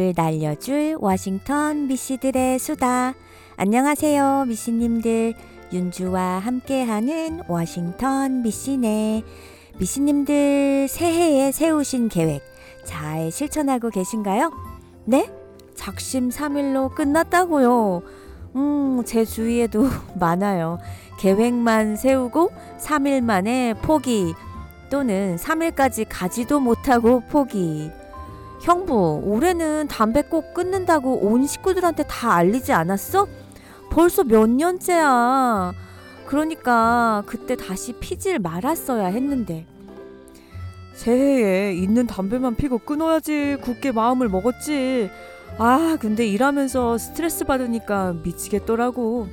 오후를 날려줄 워싱턴 미씨들의 수다. 안녕하세요, 미씨님들. 윤주와 함께하는 워싱턴 미씨네. 미씨님들 새해에 세우신 계획 잘 실천하고 계신가요? 네? 작심 3일로 끝났다고요. 음, 제 주위에도 많아요. 계획만 세우고 3일 만에 포기 또는 3일까지 가지도 못하고 포기. 형부, 올해는 담배 꼭 끊는다고 온 식구들한테 다 알리지 않았어? 벌써 몇 년째야. 그러니까 그때 다시 피질 말았어야 했는데. 새해에 있는 담배만 피고 끊어야지 굳게 마음을 먹었지. 아, 근데 일하면서 스트레스 받으니까 미치겠더라고.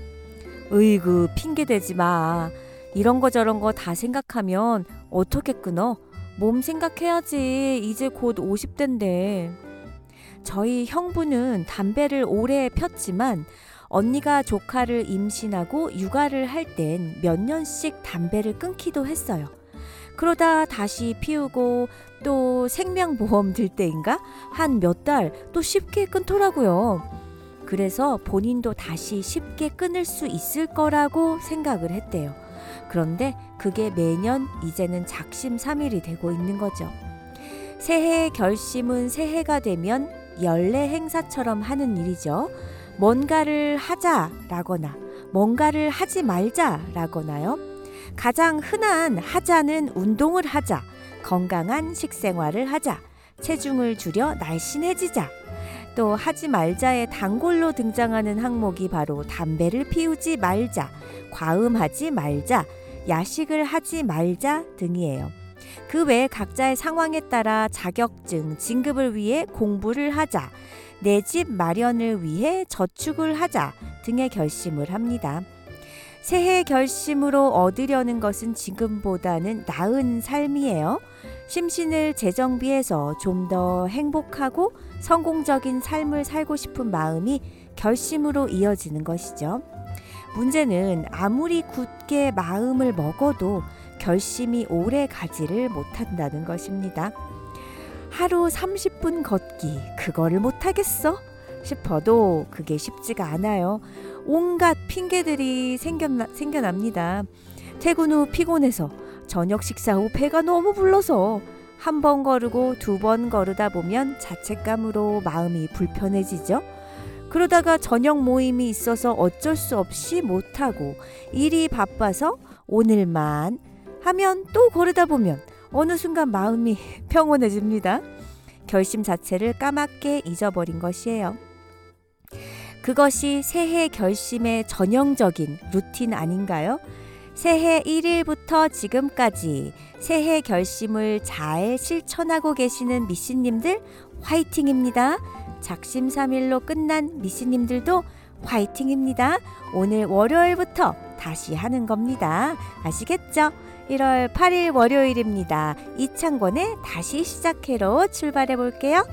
으이그 핑계 대지 마. 이런 거 저런 거 다 생각하면 어떻게 끊어? 몸 생각해야지. 이제 곧 50대인데. 저희 형부는 담배를 오래 폈지만 언니가 조카를 임신하고 육아를 할 땐 몇 년씩 담배를 끊기도 했어요. 그러다 다시 피우고 또 생명보험 들 때인가 한 몇 달 또 쉽게 끊더라고요. 그래서 본인도 다시 쉽게 끊을 수 있을 거라고 생각을 했대요. 그런데 그게 매년 이제는 작심 삼일이 되고 있는 거죠. 새해 결심은 새해가 되면 연례 행사처럼 하는 일이죠. 뭔가를 하자라거나 뭔가를 하지 말자라거나요. 가장 흔한 하자는 운동을 하자, 건강한 식생활을 하자, 체중을 줄여 날씬해지자. 또 하지 말자의 단골로 등장하는 항목이 바로 담배를 피우지 말자, 과음하지 말자, 야식을 하지 말자 등이에요. 그외 각자의 상황에 따라 자격증 진급을 위해 공부를 하자, 내 집 마련을 위해 저축을 하자 등의 결심을 합니다. 새해 결심으로 얻으려는 것은 지금보다는 나은 삶이에요. 심신을 재정비해서 좀 더 행복하고 성공적인 삶을 살고 싶은 마음이 결심으로 이어지는 것이죠. 문제는 아무리 굳게 마음을 먹어도 결심이 오래 가지를 못한다는 것입니다. 하루 30분 걷기, 그거를 못하겠어? 싶어도 그게 쉽지가 않아요. 온갖 핑계들이 생겨나, 생겨납니다. 퇴근 후 피곤해서, 저녁 식사 후 배가 너무 불러서, 한 번 거르고 두 번 거르다 보면 자책감으로 마음이 불편해지죠. 그러다가 저녁 모임이 있어서 어쩔 수 없이 못하고 일이 바빠서 오늘만 하면 또 거르다 보면 어느 순간 마음이 평온해집니다. 결심 자체를 까맣게 잊어버린 것이에요. 그것이 새해 결심의 전형적인 루틴 아닌가요? 새해 1일부터 지금까지 새해 결심을 잘 실천하고 계시는 미씨님들 화이팅입니다. 작심삼일로 끝난 미씨님들도 화이팅입니다. 오늘 월요일부터 다시 하는 겁니다. 아시겠죠? 1월 8일 월요일입니다. 이창권의 다시 시작해로 출발해 볼게요.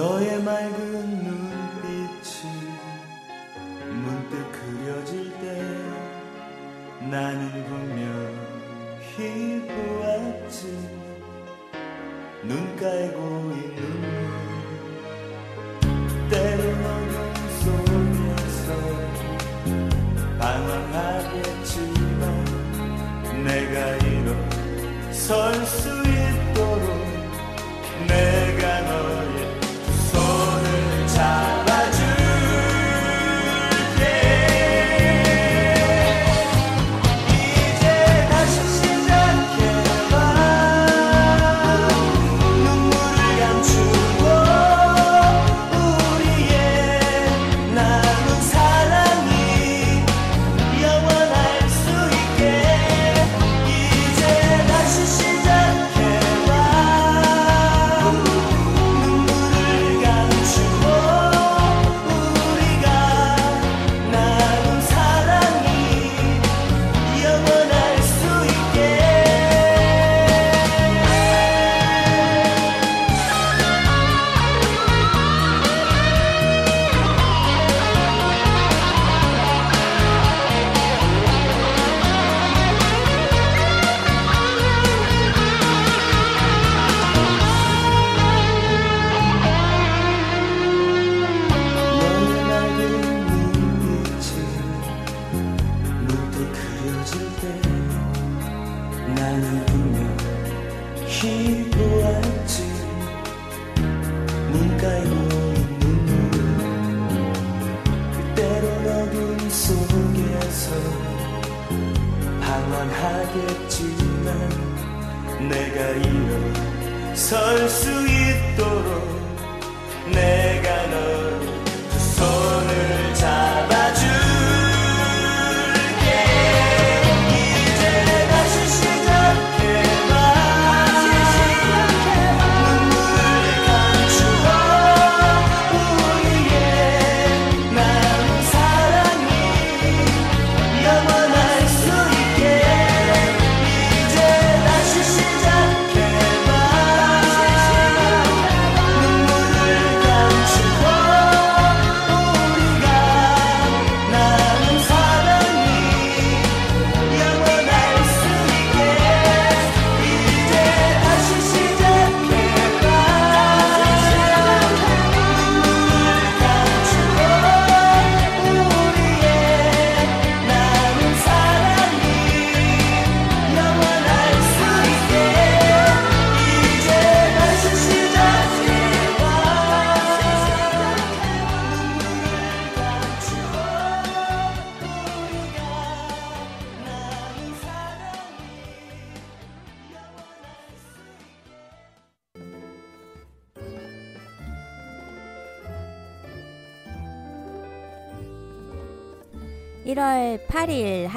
너의 맑은 눈빛이 문득 그려질 때 나는 분명히 보았지. 눈 깔고 있는 때론 어둠 속에서 방황하겠지만 내가 일어설 수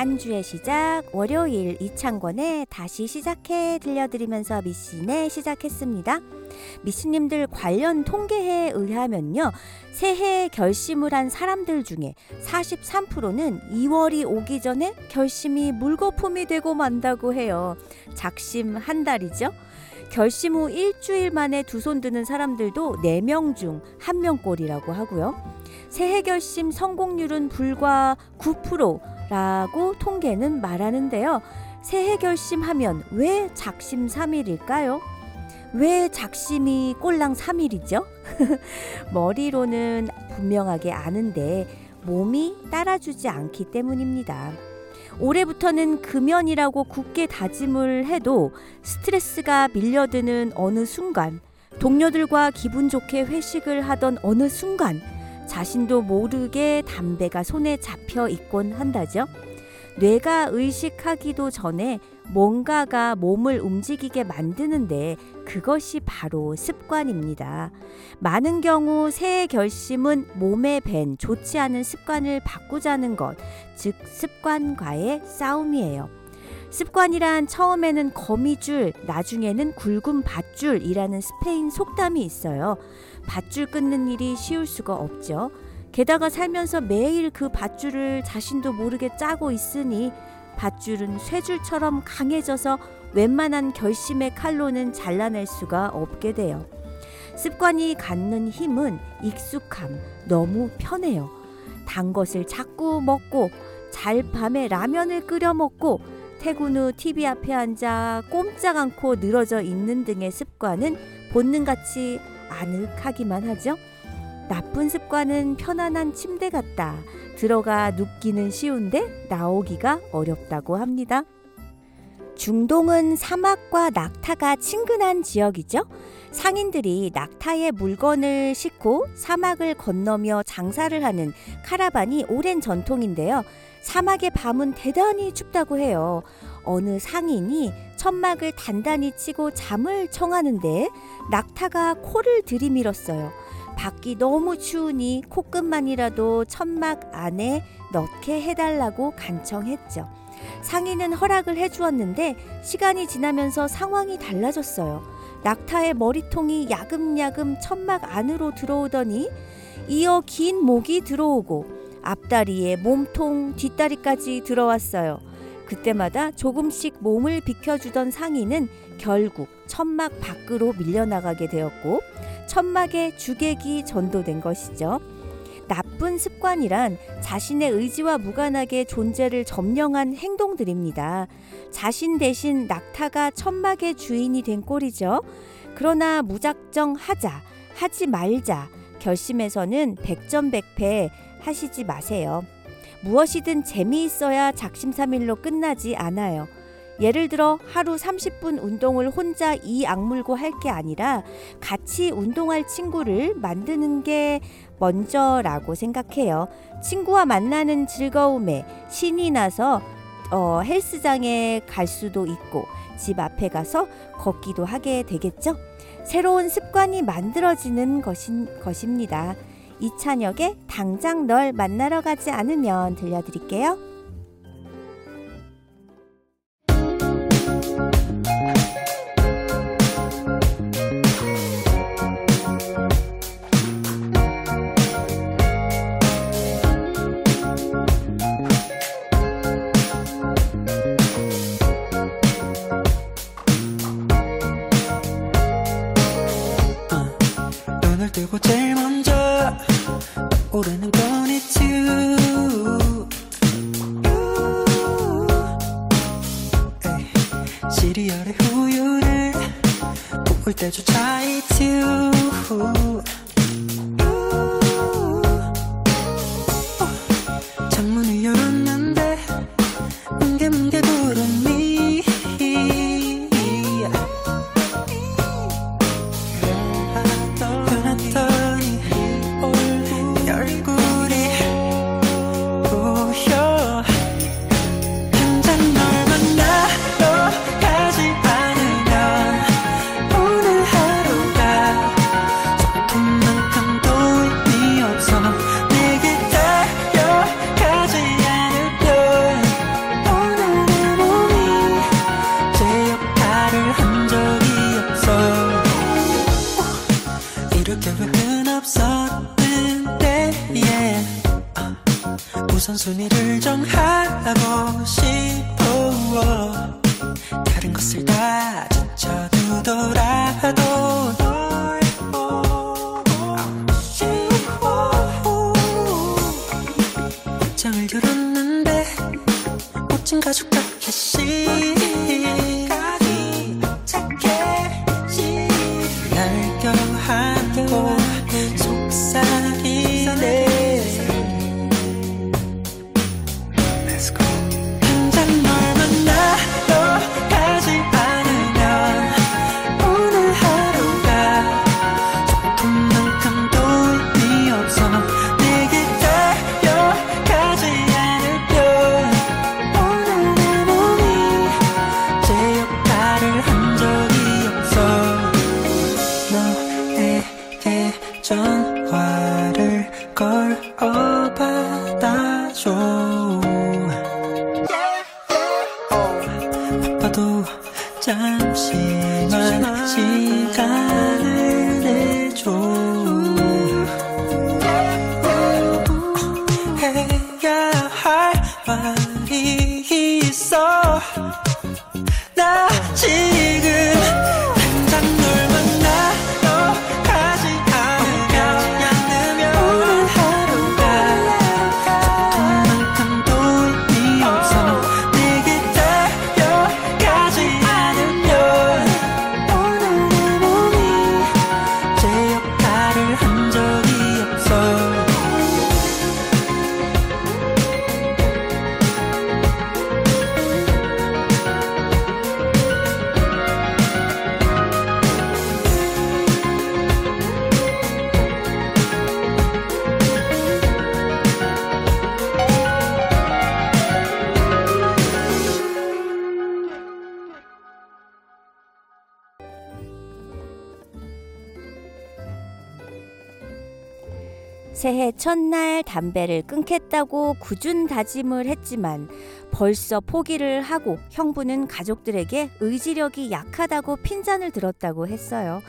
한 주의 시작 월요일 이창권의 다시 시작해 들려드리면서 미신에 시작했습니다. 미신님들 관련 통계에 의하면요. 새해 결심을 한 사람들 중에 43%는 2월이 오기 전에 결심이 물거품이 되고 만다고 해요. 작심 한 달이죠. 결심 후 일주일 만에 두 손 드는 사람들도 4명 중 1명꼴이라고 하고요. 새해 결심 성공률은 불과 9% 라고 통계는 말하는데요. 새해 결심하면 왜 작심 3일일까요? 왜 작심이 꼴랑 3일이죠? 머리로는 분명하게 아는데 몸이 따라주지 않기 때문입니다. 올해부터는 금연이라고 굳게 다짐을 해도 스트레스가 밀려드는 어느 순간, 동료들과 기분 좋게 회식을 하던 어느 순간, 자신도 모르게 담배가 손에 잡혀 있곤 한다죠. 뇌가 의식하기도 전에 뭔가가 몸을 움직이게 만드는데 그것이 바로 습관입니다. 많은 경우 새해 결심은 몸에 밴 좋지 않은 습관을 바꾸자는 것, 즉 습관과의 싸움이에요. 습관이란 처음에는 거미줄, 나중에는 굵은 밧줄이라는 스페인 속담이 있어요. 밧줄 끊는 일이 쉬울 수가 없죠. 게다가 살면서 매일 그 밧줄을 자신도 모르게 짜고 있으니 밧줄은 쇠줄처럼 강해져서 웬만한 결심의 칼로는 잘라낼 수가 없게 돼요. 습관이 갖는 힘은 익숙함, 너무 편해요. 단 것을 자꾸 먹고 잘 밤에 라면을 끓여 먹고 퇴근 후 TV 앞에 앉아 꼼짝 않고 늘어져 있는 등의 습관은 본능같이 아늑하기만 하죠. 나쁜 습관은 편안한 침대 같다. 들어가 눕기는 쉬운데 나오기가 어렵다고 합니다. 중동은 사막과 낙타가 친근한 지역이죠. 상인들이 낙타에 물건을 싣고 사막을 건너며 장사를 하는 카라반이 오랜 전통인데요. 사막의 밤은 대단히 춥다고 해요. 어느 상인이 천막을 단단히 치고 잠을 청하는데 낙타가 코를 들이밀었어요. 밖이 너무 추우니 코끝만이라도 천막 안에 넣게 해달라고 간청했죠. 상인은 허락을 해주었는데 시간이 지나면서 상황이 달라졌어요. 낙타의 머리통이 야금야금 천막 안으로 들어오더니 이어 긴 목이 들어오고 앞다리에 몸통, 뒷다리까지 들어왔어요. 그때마다 조금씩 몸을 비켜주던 상인은 결국 천막 밖으로 밀려나가게 되었고 천막에 주객이 전도된 것이죠. 나쁜 습관이란 자신의 의지와 무관하게 존재를 점령한 행동들입니다. 자신 대신 낙타가 천막의 주인이 된 꼴이죠. 그러나 무작정 하자, 하지 말자 결심에서는 백전백패 하시지 마세요. 무엇이든 재미있어야 작심삼일로 끝나지 않아요. 예를 들어 하루 30분 운동을 혼자 이 악물고 할 게 아니라 같이 운동할 친구를 만드는 게 먼저라고 생각해요. 친구와 만나는 즐거움에 신이 나서 어, 헬스장에 갈 수도 있고 집 앞에 가서 걷기도 하게 되겠죠. 새로운 습관이 만들어지는 것인, 것입니다. 이찬혁의 당장 널 만나러 가지 않으면 들려드릴게요. 뜨고 제일 부을 때 새해 첫날 담배를 끊겠다고 굳은 다짐을 했지만 벌써 포기를 하고 형부는 가족들에게 의지력이 약하다고 핀잔을 들었다고 했어요.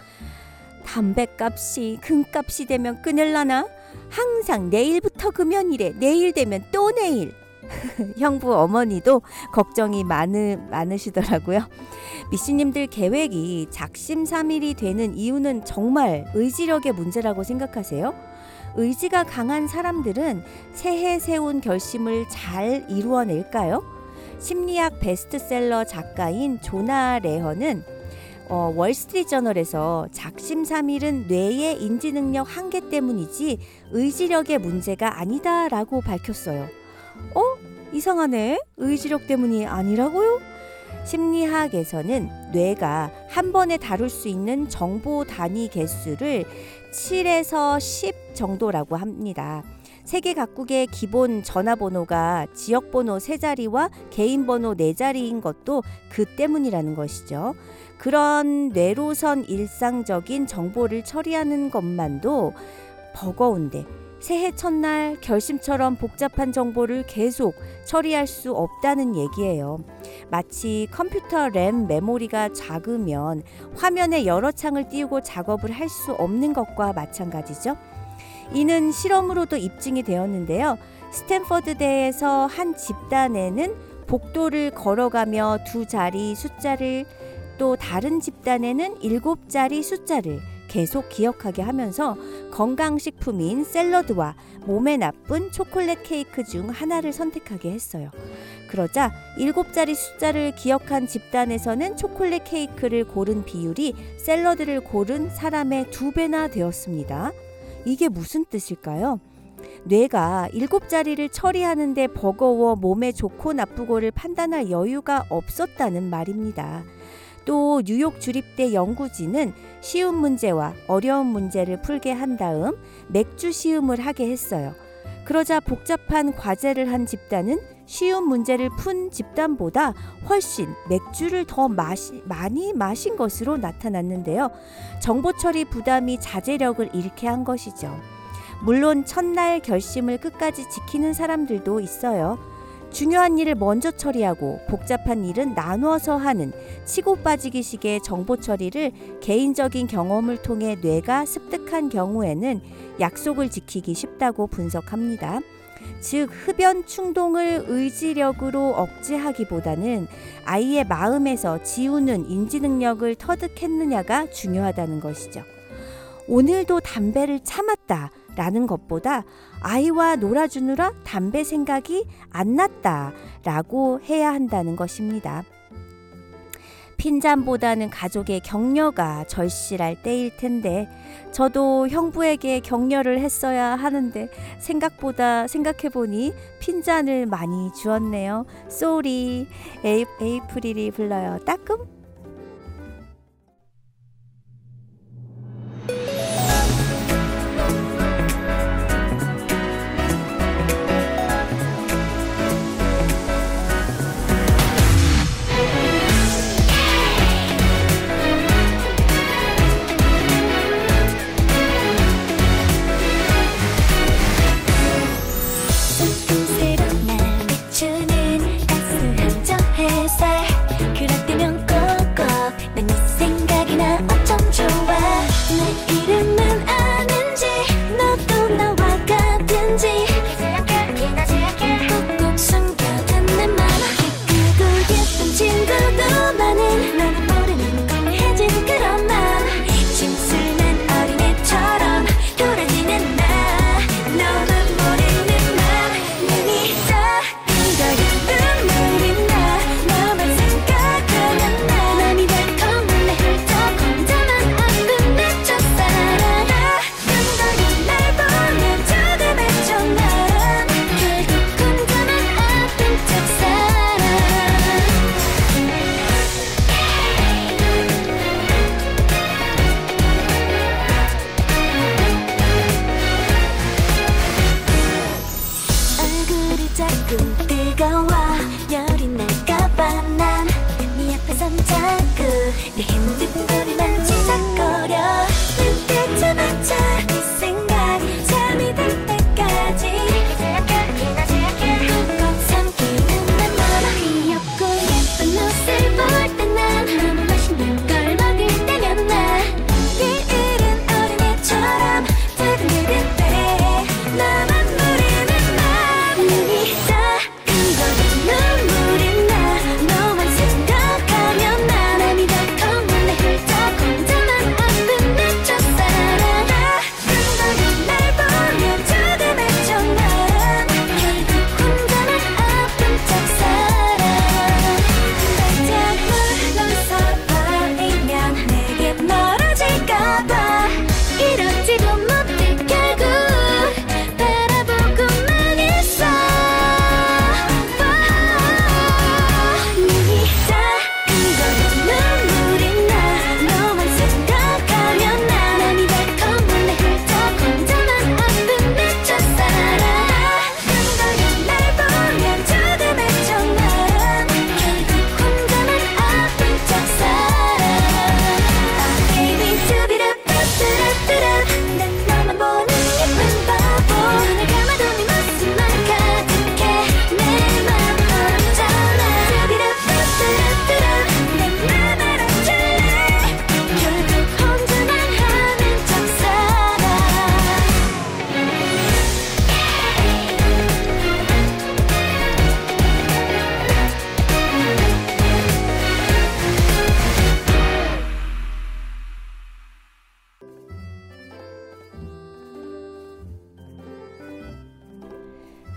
담배값이 금값이 되면 끊을라나? 항상 내일부터 금연이래. 내일 되면 또 내일. 형부 어머니도 걱정이 많으, 많으시더라고요. 미씨님들 계획이 작심삼일이 되는 이유는 정말 의지력의 문제라고 생각하세요? 의지가 강한 사람들은 새해 세운 결심을 잘 이루어낼까요? 심리학 베스트셀러 작가인 조나 레허는 어, 월스트리트 저널에서 작심삼일은 뇌의 인지 능력 한계 때문이지 의지력의 문제가 아니다라고 밝혔어요. 어? 이상하네. 의지력 때문이 아니라고요? 심리학에서는 뇌가 한 번에 다룰 수 있는 정보 단위 개수를 7에서 10 정도라고 합니다. 세계 각국의 기본 전화번호가 지역번호 세자리와 개인번호 네자리인 것도 그 때문이라는 것이죠. 그런 뇌로선 일상적인 정보를 처리하는 것만도 버거운데 새해 첫날 결심처럼 복잡한 정보를 계속 처리할 수 없다는 얘기예요. 마치 컴퓨터 램 메모리가 작으면 화면에 여러 창을 띄우고 작업을 할 수 없는 것과 마찬가지죠. 이는 실험으로도 입증이 되었는데요. 스탠퍼드대에서 한 집단에는 복도를 걸어가며 두 자리 숫자를 또 다른 집단에는 일곱 자리 숫자를 계속 기억하게 하면서 건강식품인 샐러드와 몸에 나쁜 초콜릿 케이크 중 하나를 선택하게 했어요. 그러자 일곱 자리 숫자를 기억한 집단에서는 초콜릿 케이크를 고른 비율이 샐러드를 고른 사람의 두 배나 되었습니다. 이게 무슨 뜻일까요? 뇌가 일곱 자리를 처리하는데 버거워 몸에 좋고 나쁘고를 판단할 여유가 없었다는 말입니다. 또 뉴욕 주립대 연구진은 쉬운 문제와 어려운 문제를 풀게 한 다음 맥주 시음을 하게 했어요. 그러자 복잡한 과제를 한 집단은 쉬운 문제를 푼 집단보다 훨씬 맥주를 더 마시, 많이 마신 것으로 나타났는데요. 정보 처리 부담이 자제력을 잃게 한 것이죠. 물론 첫날 결심을 끝까지 지키는 사람들도 있어요. 중요한 일을 먼저 처리하고 복잡한 일은 나누어서 하는 치고 빠지기식의 정보 처리를 개인적인 경험을 통해 뇌가 습득한 경우에는 약속을 지키기 쉽다고 분석합니다. 즉 흡연 충동을 의지력으로 억제하기보다는 아이의 마음에서 지우는 인지 능력을 터득했느냐가 중요하다는 것이죠. 오늘도 담배를 참았다. 라는 것보다 아이와 놀아주느라 담배 생각이 안 났다. 라고 해야 한다는 것입니다. 핀잔보다는 가족의 격려가 절실할 때일 텐데 저도 형부에게 격려를 했어야 하는데 생각보다 생각해보니 핀잔을 많이 주었네요. 쏘리 에이, 에이프릴이 불러요. 따끔?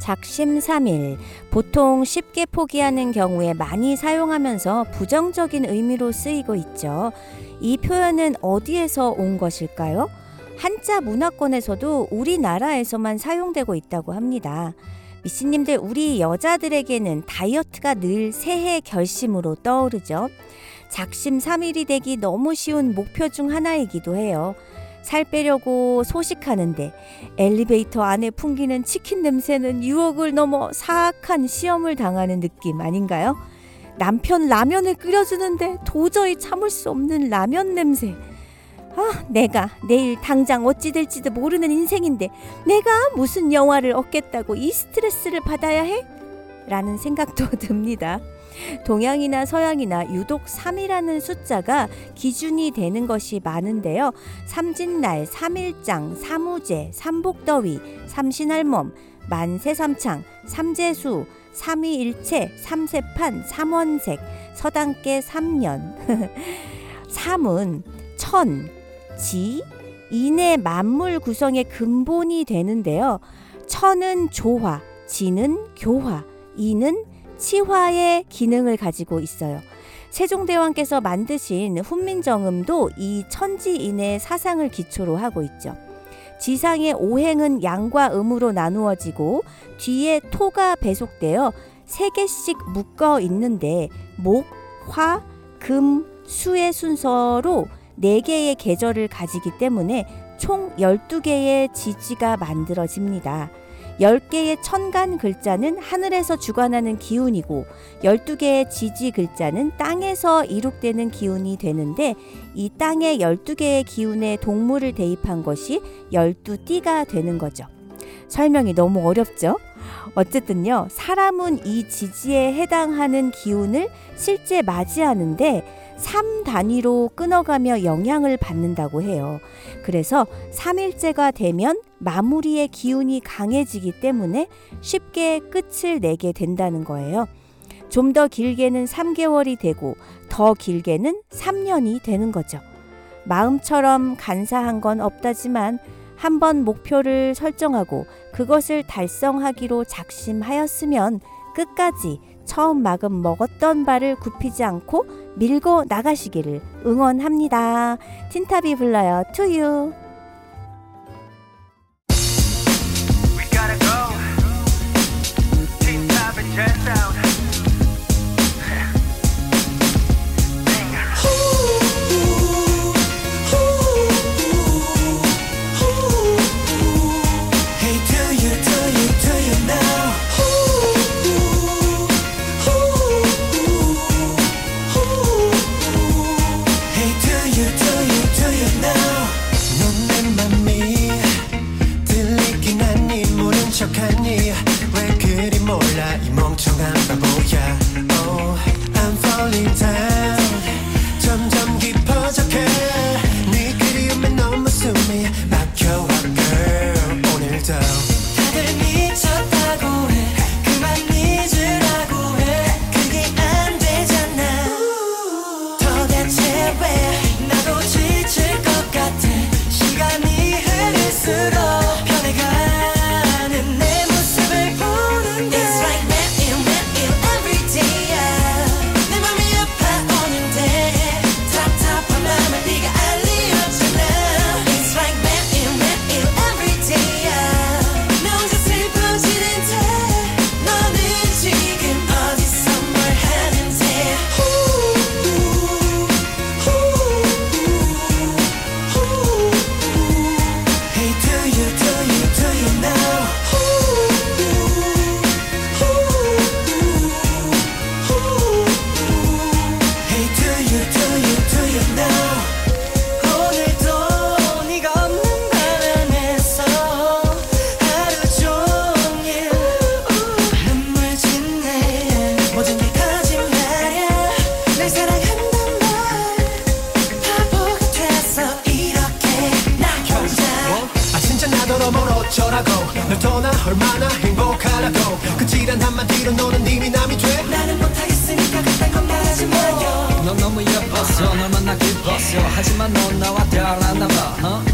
작심삼일 보통 쉽게 포기하는 경우에 많이 사용하면서 부정적인 의미로 쓰이고 있죠. 이 표현은 어디에서 온 것일까요? 한자 문화권에서도 우리나라에서만 사용되고 있다고 합니다. 미씨님들 우리 여자들에게는 다이어트가 늘 새해 결심으로 떠오르죠. 작심삼일이 되기 너무 쉬운 목표 중 하나이기도 해요. 살 빼려고 소식하는데 엘리베이터 안에 풍기는 치킨 냄새는 유혹을 넘어 사악한 시험을 당하는 느낌 아닌가요? 남편 라면을 끓여주는데 도저히 참을 수 없는 라면 냄새. 아, 내가 내일 당장 어찌 될지도 모르는 인생인데 내가 무슨 영화를 얻겠다고 이 스트레스를 받아야 해? 라는 생각도 듭니다. 동양이나 서양이나 유독 3이라는 숫자가 기준이 되는 것이 많은데요. 삼진날, 삼일장, 삼우제, 삼복더위, 삼신할멈, 만세삼창, 삼재수, 삼위일체, 삼세판, 삼원색, 서당계 삼년. 삼은 천, 지, 인의 만물 구성의 근본이 되는데요. 천은 조화, 지는 교화, 이는 치화의 기능을 가지고 있어요. 세종대왕께서 만드신 훈민정음도 이 천지인의 사상을 기초로 하고 있죠. 지상의 오행은 양과 음으로 나누어지고 뒤에 토가 배속되어 세 개씩 묶어 있는데 목, 화, 금, 수의 순서로 네 개의 계절을 가지기 때문에 총 12개의 지지가 만들어집니다. 10개의 천간 글자는 하늘에서 주관하는 기운이고 12개의 지지 글자는 땅에서 이룩되는 기운이 되는데 이 땅에 12개의 기운의 동물을 대입한 것이 12띠가 되는 거죠. 설명이 너무 어렵죠? 어쨌든요, 사람은 이 지지에 해당하는 기운을 실제 맞이하는데 3 단위로 끊어가며 영향을 받는다고 해요. 그래서 3일째가 되면 마무리의 기운이 강해지기 때문에 쉽게 끝을 내게 된다는 거예요. 좀 더 길게는 3개월이 되고 더 길게는 3년이 되는 거죠. 마음처럼 간사한 건 없다지만 한번 목표를 설정하고 그것을 달성하기로 작심하였으면 끝까지 처음 막은 먹었던 발을 굽히지 않고 밀고 나가시기를 응원합니다. 틴탑이 불러요. 투유. Jet Sound. 척하니? 왜 그리 몰라? 이 멍청한 바보야. Oh, I'm falling down 하지만 넌 나와 달랐나 봐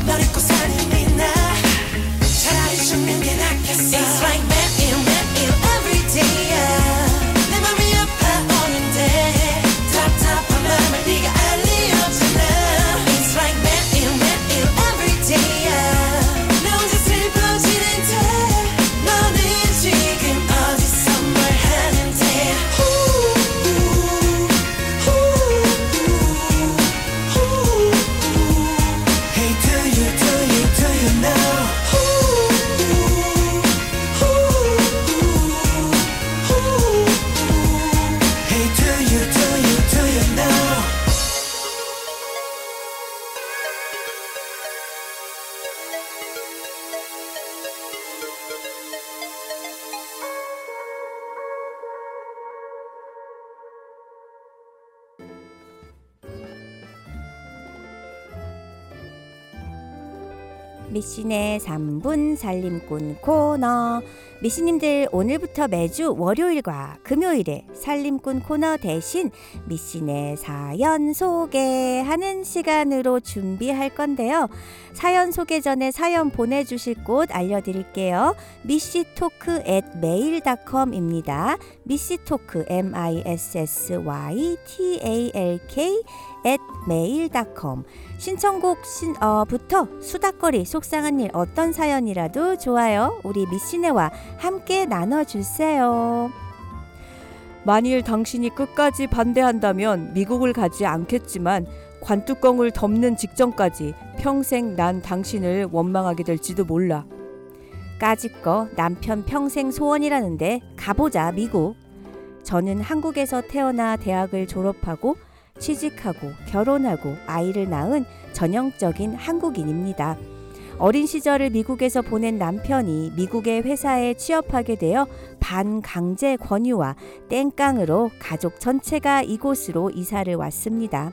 미신의 3분 살림꾼 코너. 미신님들 오늘부터 매주 월요일과 금요일에 살림꾼 코너 대신 미신의 사연 소개하는 시간으로 준비할 건데요. 사연 소개 전에 사연 보내주실 곳 알려드릴게요. 미씨토크 at mail.com입니다. 미씨토크 m-i-s-s-y-t-a-l-k at mail.com 신청곡 신, 어, 부터 수다거리 속상한 일 어떤 사연이라도 좋아요. 우리 미신애와 함께 나눠주세요. 만일 당신이 끝까지 반대한다면 미국을 가지 않겠지만 관뚜껑을 덮는 직전까지 평생 난 당신을 원망하게 될지도 몰라. 까짓거 남편 평생 소원이라는데 가보자 미국. 저는 한국에서 태어나 대학을 졸업하고 취직하고 결혼하고 아이를 낳은 전형적인 한국인입니다. 어린 시절을 미국에서 보낸 남편이 미국의 회사에 취업하게 되어 반강제 권유와 땡깡으로 가족 전체가 이곳으로 이사를 왔습니다.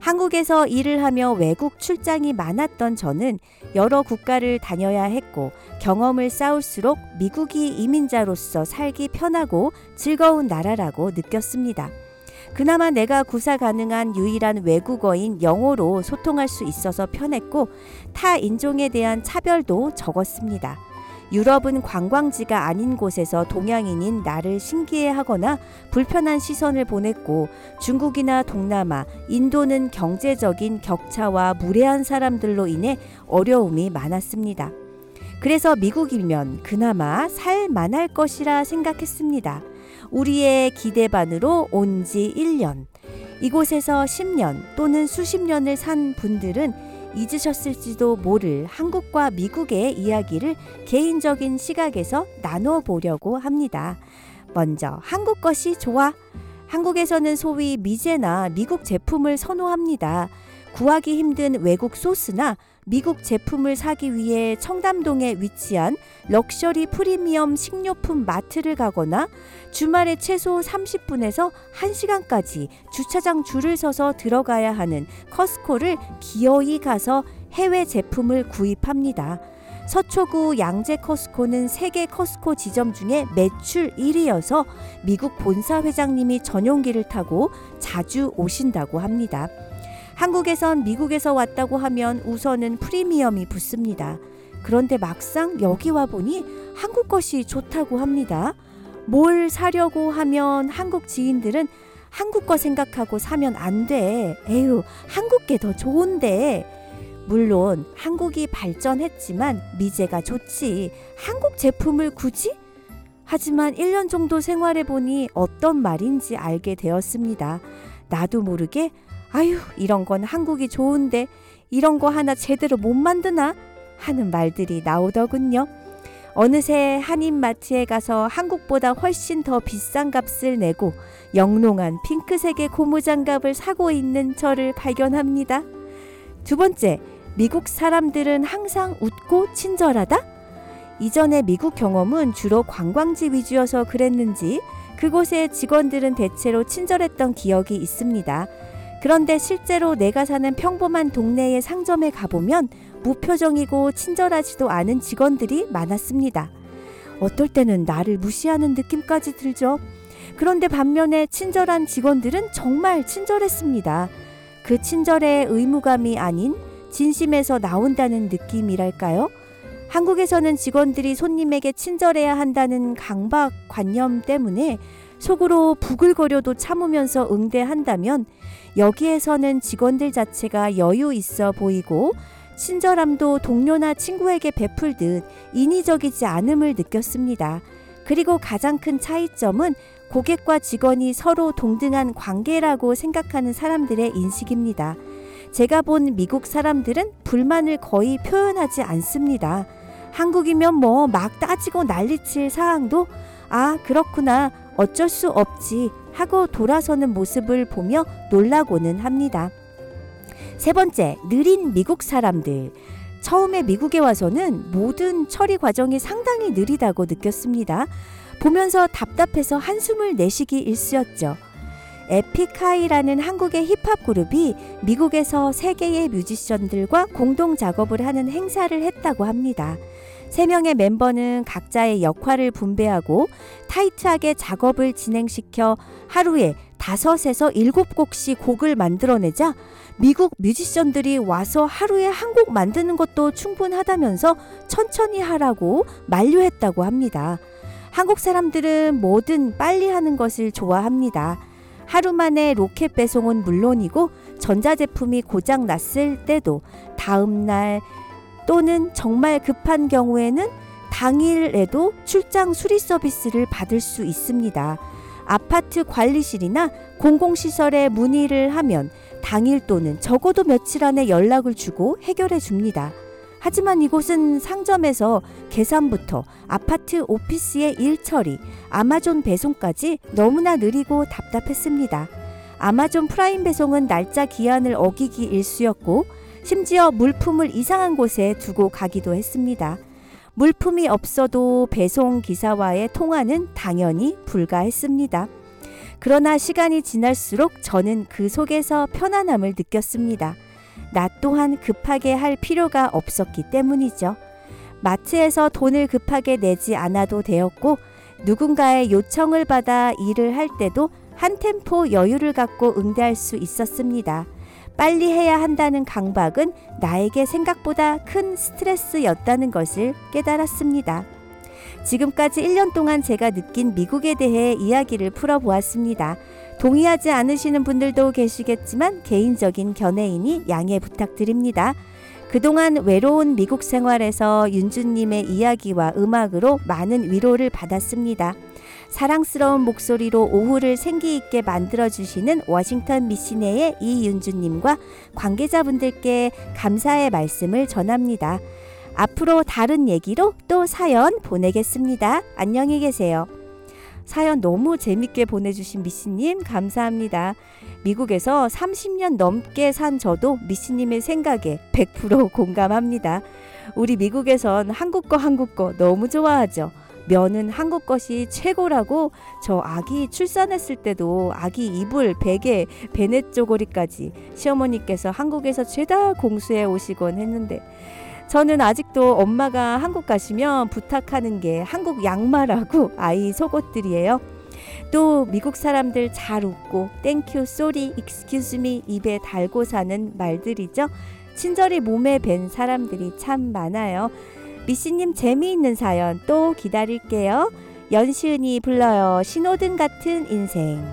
한국에서 일을 하며 외국 출장이 많았던 저는 여러 국가를 다녀야 했고 경험을 쌓을수록 미국이 이민자로서 살기 편하고 즐거운 나라라고 느꼈습니다. 그나마 내가 구사 가능한 유일한 외국어인 영어로 소통할 수 있어서 편했고 타 인종에 대한 차별도 적었습니다. 유럽은 관광지가 아닌 곳에서 동양인인 나를 신기해하거나 불편한 시선을 보냈고 중국이나 동남아, 인도는 경제적인 격차와 무례한 사람들로 인해 어려움이 많았습니다. 그래서 미국이면 그나마 살 만할 것이라 생각했습니다. 우리의 기대반으로 온 지 1년. 이곳에서 10년 또는 수십 년을 산 분들은 잊으셨을지도 모를 한국과 미국의 이야기를 개인적인 시각에서 나눠보려고 합니다. 먼저 한국 것이 좋아. 한국에서는 소위 미제나 미국 제품을 선호합니다. 구하기 힘든 외국 소스나 미국 제품을 사기 위해 청담동에 위치한 럭셔리 프리미엄 식료품 마트를 가거나 주말에 최소 30분에서 1시간까지 주차장 줄을 서서 들어가야 하는 Costco를 기어이 가서 해외 제품을 구입합니다. 서초구 양재 Costco는 세계 커스코 지점 중에 매출 1위여서 미국 본사 회장님이 전용기를 타고 자주 오신다고 합니다. 한국에선 미국에서 왔다고 하면 우선은 프리미엄이 붙습니다. 그런데 막상 여기 와 보니 한국 것이 좋다고 합니다. 뭘 사려고 하면 한국 지인들은 한국 거 생각하고 사면 안 돼. 에휴, 한국 게 더 좋은데. 물론 한국이 발전했지만 미제가 좋지. 한국 제품을 굳이? 하지만 1년 정도 생활해 보니 어떤 말인지 알게 되었습니다. 나도 모르게 아유, 이런 건 한국이 좋은데 이런 거 하나 제대로 못 만드나? 하는 말들이 나오더군요. 어느새 한인마트에 가서 한국보다 훨씬 더 비싼 값을 내고 영롱한 핑크색의 고무장갑을 사고 있는 저를 발견합니다. 두 번째, 미국 사람들은 항상 웃고 친절하다? 이전의 미국 경험은 주로 관광지 위주여서 그랬는지 그곳의 직원들은 대체로 친절했던 기억이 있습니다. 그런데 실제로 내가 사는 평범한 동네의 상점에 가보면 무표정이고 친절하지도 않은 직원들이 많았습니다. 어떨 때는 나를 무시하는 느낌까지 들죠. 그런데 반면에 친절한 직원들은 정말 친절했습니다. 그 친절의 의무감이 아닌 진심에서 나온다는 느낌이랄까요? 한국에서는 직원들이 손님에게 친절해야 한다는 강박 관념 때문에 속으로 부글거려도 참으면서 응대한다면 여기에서는 직원들 자체가 여유 있어 보이고 친절함도 동료나 친구에게 베풀듯 인위적이지 않음을 느꼈습니다. 그리고 가장 큰 차이점은 고객과 직원이 서로 동등한 관계라고 생각하는 사람들의 인식입니다. 제가 본 미국 사람들은 불만을 거의 표현하지 않습니다. 한국이면 뭐 막 따지고 난리칠 사항도 아, 그렇구나. 어쩔 수 없지. 하고 돌아서는 모습을 보며 놀라고는 합니다. 세 번째, 느린 미국 사람들. 처음에 미국에 와서는 모든 처리 과정이 상당히 느리다고 느꼈습니다. 보면서 답답해서 한숨을 내쉬기 일쑤였죠. 에픽하이라는 한국의 힙합 그룹이 미국에서 세계의 뮤지션들과 공동 작업을 하는 행사를 했다고 합니다. 세 명의 멤버는 각자의 역할을 분배하고 타이트하게 작업을 진행시켜 하루에 다섯에서 일곱 곡씩 곡을 만들어내자 미국 뮤지션들이 와서 하루에 한 곡 만드는 것도 충분하다면서 천천히 하라고 만류했다고 합니다. 한국 사람들은 뭐든 빨리 하는 것을 좋아합니다. 하루 만에 로켓 배송은 물론이고 전자제품이 고장 났을 때도 다음 날 또는 정말 급한 경우에는 당일에도 출장 수리 서비스를 받을 수 있습니다. 아파트 관리실이나 공공시설에 문의를 하면 당일 또는 적어도 며칠 안에 연락을 주고 해결해 줍니다. 하지만 이곳은 상점에서 계산부터 아파트 오피스의 일 처리, 아마존 배송까지 너무나 느리고 답답했습니다. 아마존 프라임 배송은 날짜 기한을 어기기 일쑤였고 심지어 물품을 이상한 곳에 두고 가기도 했습니다. 물품이 없어도 배송 기사와의 통화는 당연히 불가했습니다. 그러나 시간이 지날수록 저는 그 속에서 편안함을 느꼈습니다. 나 또한 급하게 할 필요가 없었기 때문이죠. 마트에서 돈을 급하게 내지 않아도 되었고 누군가의 요청을 받아 일을 할 때도 한 템포 여유를 갖고 응대할 수 있었습니다. 빨리 해야 한다는 강박은 나에게 생각보다 큰 스트레스였다는 것을 깨달았습니다. 지금까지 1년 동안 제가 느낀 미국에 대해 이야기를 풀어보았습니다. 동의하지 않으시는 분들도 계시겠지만 개인적인 견해이니 양해 부탁드립니다. 그동안 외로운 미국 생활에서 윤주님의 이야기와 음악으로 많은 위로를 받았습니다. 사랑스러운 목소리로 오후를 생기 있게 만들어 주시는 워싱턴 미시네의 이윤주 님과 관계자분들께 감사의 말씀을 전합니다. 앞으로 다른 얘기로 또 사연 보내겠습니다. 안녕히 계세요. 사연 너무 재밌게 보내주신 미씨님 감사합니다. 미국에서 30년 넘게 산 저도 미씨님의 생각에 100% 공감합니다. 우리 미국에선 한국 거 한국 거 너무 좋아하죠. 면은 한국 것이 최고라고 저 아기 출산했을 때도 아기 이불, 베개, 베넷 쪼고리까지 시어머니께서 한국에서 죄다 공수해 오시곤 했는데 저는 아직도 엄마가 한국 가시면 부탁하는 게 한국 양말하고 아이 속옷들이에요. 또 미국 사람들 잘 웃고 thank you, sorry, excuse me 입에 달고 사는 말들이죠. 친절히 몸에 밴 사람들이 참 많아요. 미씨님 재미있는 사연 또 기다릴게요. 연시은이 불러요. 신호등 같은 인생.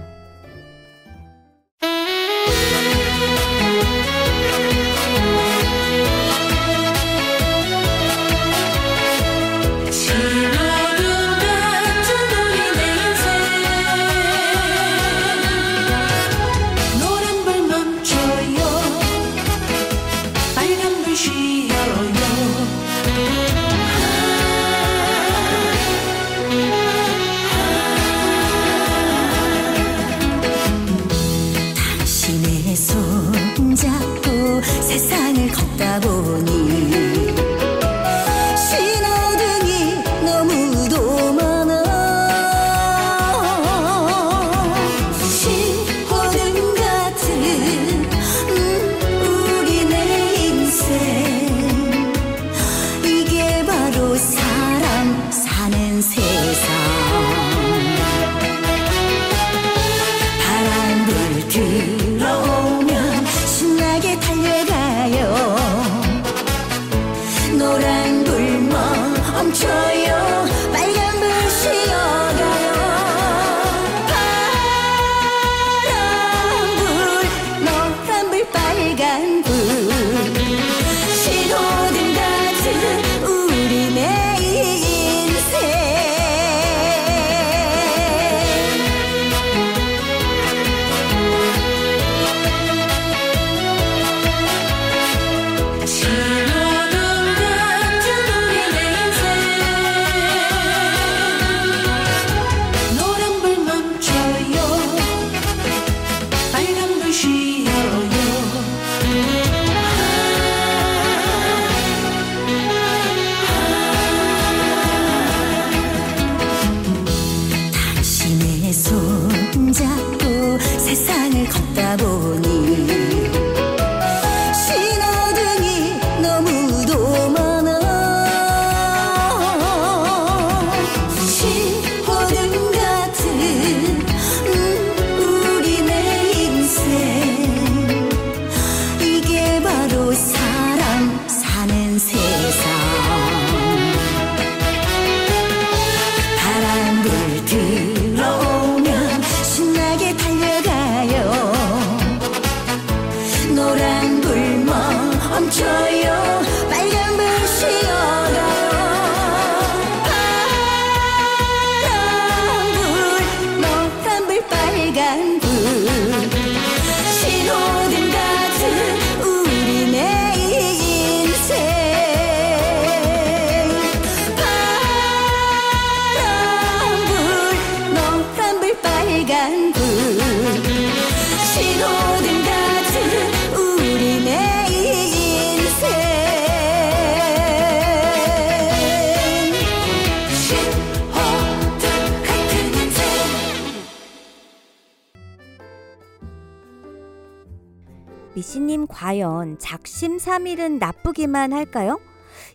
미씨님 과연 작심삼일은 나쁘기만 할까요?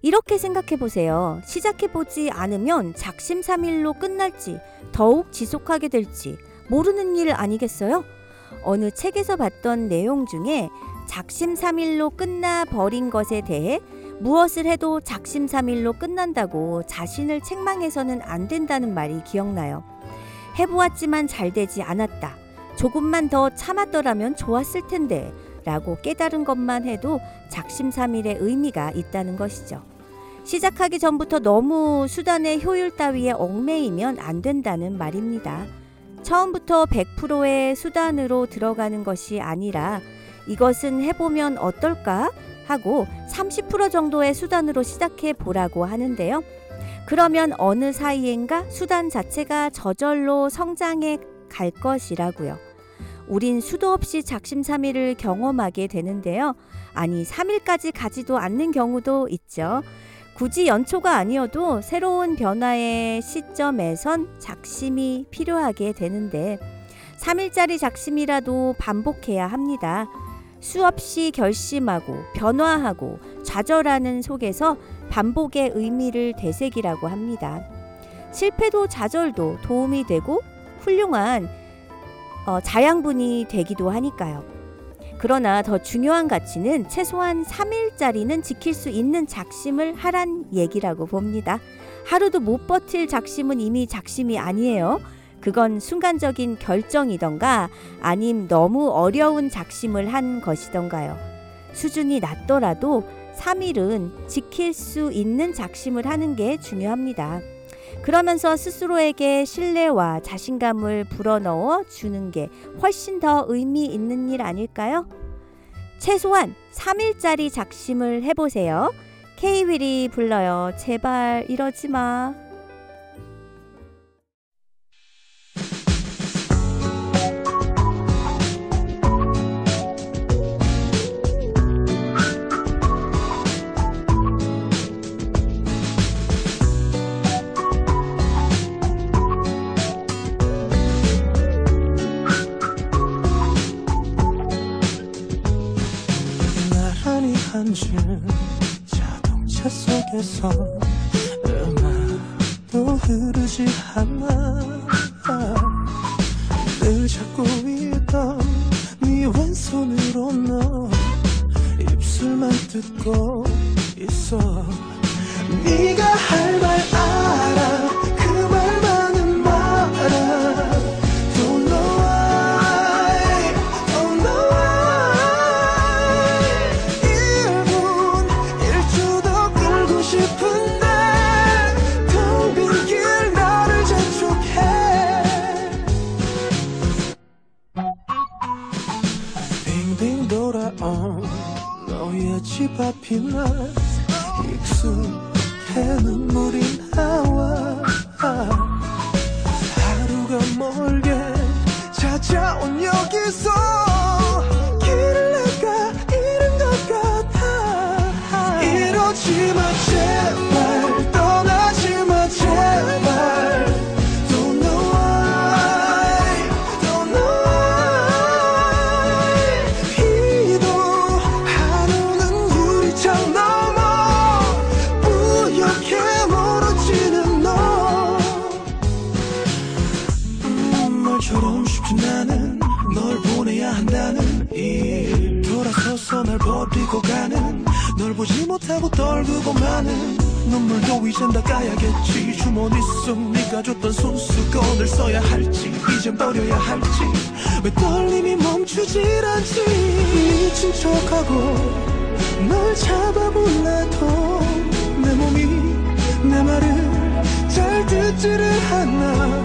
이렇게 생각해 보세요. 시작해 보지 않으면 작심삼일로 끝날지 더욱 지속하게 될지 모르는 일 아니겠어요? 어느 책에서 봤던 내용 중에 작심삼일로 끝나 버린 것에 대해 무엇을 해도 작심삼일로 끝난다고 자신을 책망해서는 안 된다는 말이 기억나요. 해보았지만 잘 되지 않았다. 조금만 더 참았더라면 좋았을 텐데. 라고 깨달은 것만 해도 작심삼일의 의미가 있다는 것이죠. 시작하기 전부터 너무 수단의 효율 따위에 얽매이면 안 된다는 말입니다. 처음부터 100%의 수단으로 들어가는 것이 아니라 이것은 해보면 어떨까 하고 30% 정도의 수단으로 시작해 보라고 하는데요. 그러면 어느 사이엔가 수단 자체가 저절로 성장해 갈 것이라고요. 우린 수도 없이 작심삼일을 경험하게 되는데요. 아니, 3일까지 가지도 않는 경우도 있죠. 굳이 연초가 아니어도 새로운 변화의 시점에선 작심이 필요하게 되는데 3일짜리 작심이라도 반복해야 합니다. 수없이 결심하고 변화하고 좌절하는 속에서 반복의 의미를 되새기라고 합니다. 실패도 좌절도 도움이 되고 훌륭한 어, 자양분이 되기도 하니까요. 그러나 더 중요한 가치는 최소한 3일짜리는 지킬 수 있는 작심을 하란 얘기라고 봅니다. 하루도 못 버틸 작심은 이미 작심이 아니에요. 그건 순간적인 결정이던가 아님 너무 어려운 작심을 한 것이던가요. 수준이 낮더라도 3일은 지킬 수 있는 작심을 하는 게 중요합니다. 그러면서 스스로에게 신뢰와 자신감을 불어넣어 주는 게 훨씬 더 의미 있는 일 아닐까요? 최소한 3일짜리 작심을 해보세요. K-윌이 불러요. 제발 이러지 마. 앉은 자동차 속에서 음악도 흐르지 않아. 늘 잡고 있던 네 왼손으로 너 입술만 뜯고 있어. 네가 할 말 알아 집앞 버려야 할지 왜 떨림이 멈추질 않지? 미친 척하고 널 잡아볼래도 내 몸이 내 말을 잘 듣지를 않아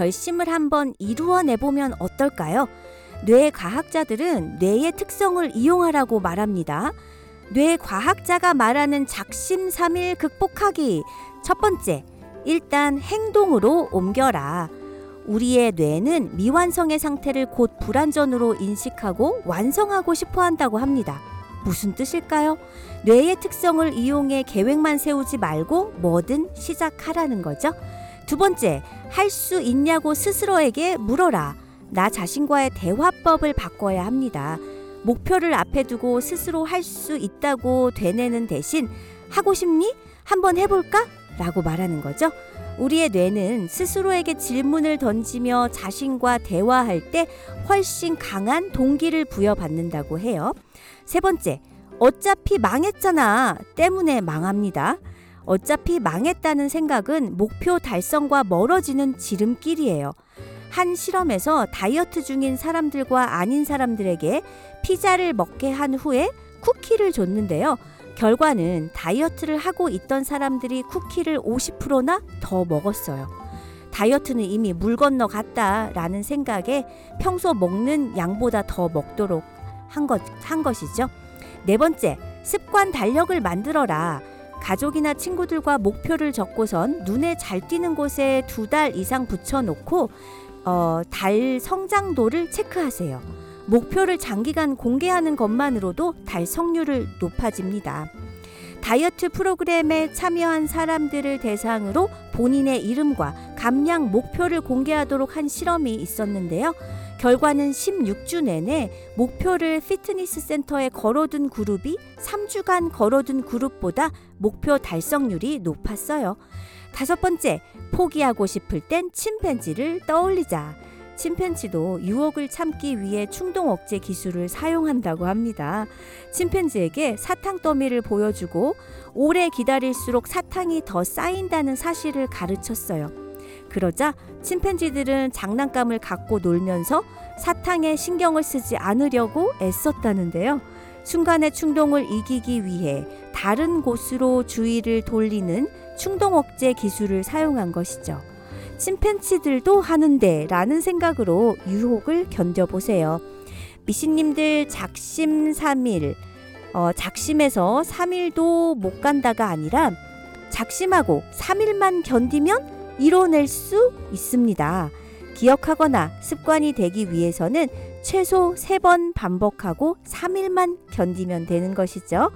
결심을 한번 이루어내 보면 어떨까요? 뇌 과학자들은 뇌의 특성을 이용하라고 말합니다. 뇌 과학자가 말하는 작심삼일 극복하기. 첫 번째, 일단 행동으로 옮겨라. 우리의 뇌는 미완성의 상태를 곧 불완전으로 인식하고 완성하고 싶어 한다고 합니다. 무슨 뜻일까요? 뇌의 특성을 이용해 계획만 세우지 말고 뭐든 시작하라는 거죠. 두 번째, 할 수 있냐고 스스로에게 물어라. 나 자신과의 대화법을 바꿔야 합니다. 목표를 앞에 두고 스스로 할 수 있다고 되뇌는 대신 하고 싶니? 한번 해볼까? 라고 말하는 거죠. 우리의 뇌는 스스로에게 질문을 던지며 자신과 대화할 때 훨씬 강한 동기를 부여받는다고 해요. 세 번째, 어차피 망했잖아. 때문에 망합니다. 어차피 망했다는 생각은 목표 달성과 멀어지는 지름길이에요. 한 실험에서 다이어트 중인 사람들과 아닌 사람들에게 피자를 먹게 한 후에 쿠키를 줬는데요. 결과는 다이어트를 하고 있던 사람들이 쿠키를 50%나 더 먹었어요. 다이어트는 이미 물 건너 갔다라는 생각에 평소 먹는 양보다 더 먹도록 한, 것, 한 것이죠. 네 번째, 습관 달력을 만들어라. 가족이나 친구들과 목표를 적고선 눈에 잘 띄는 곳에 두 달 이상 붙여놓고 어, 달 성장도를 체크하세요. 목표를 장기간 공개하는 것만으로도 달 성률을 높아집니다. 다이어트 프로그램에 참여한 사람들을 대상으로 본인의 이름과 감량 목표를 공개하도록 한 실험이 있었는데요. 결과는 16주 내내 목표를 피트니스 센터에 걸어둔 그룹이 3주간 걸어둔 그룹보다 목표 달성률이 높았어요. 다섯 번째, 포기하고 싶을 땐 침팬지를 떠올리자. 침팬지도 유혹을 참기 위해 충동 억제 기술을 사용한다고 합니다. 침팬지에게 사탕 더미를 보여주고 오래 기다릴수록 사탕이 더 쌓인다는 사실을 가르쳤어요. 그러자 침팬지들은 장난감을 갖고 놀면서 사탕에 신경을 쓰지 않으려고 애썼다는데요. 순간의 충동을 이기기 위해 다른 곳으로 주의를 돌리는 충동 억제 기술을 사용한 것이죠. 침팬지들도 하는데 라는 생각으로 유혹을 견뎌보세요. 미신님들 작심삼일, 어, 작심해서 3일도 못 간다가 아니라 작심하고 3일만 견디면 이뤄낼 수 있습니다. 기억하거나 습관이 되기 위해서는 최소 3번 반복하고 3일만 견디면 되는 것이죠.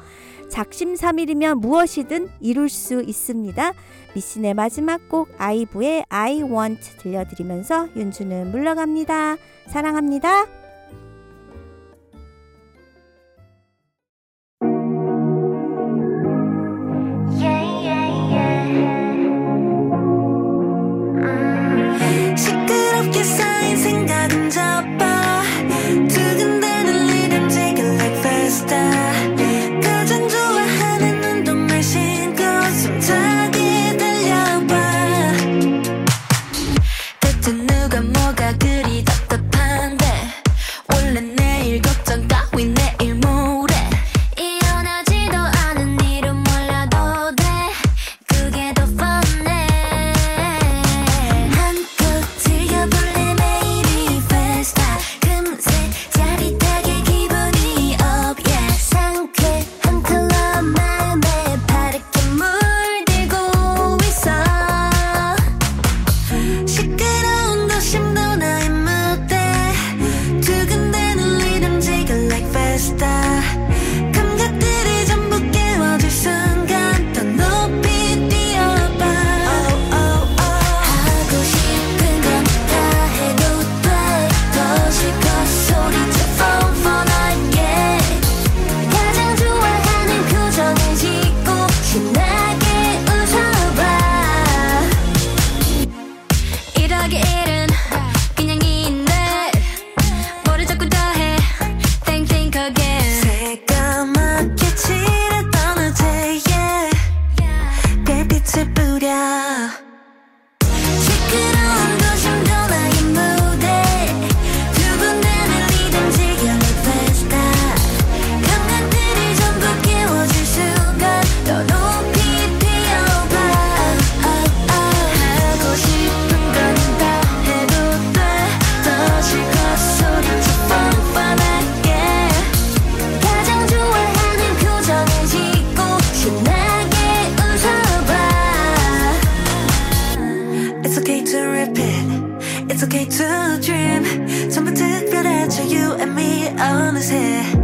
작심삼일이면 무엇이든 이룰 수 있습니다. 미신의 마지막 곡 아이브의 I Want 들려드리면서 윤주는 물러갑니다. 사랑합니다. turns. and me on his head.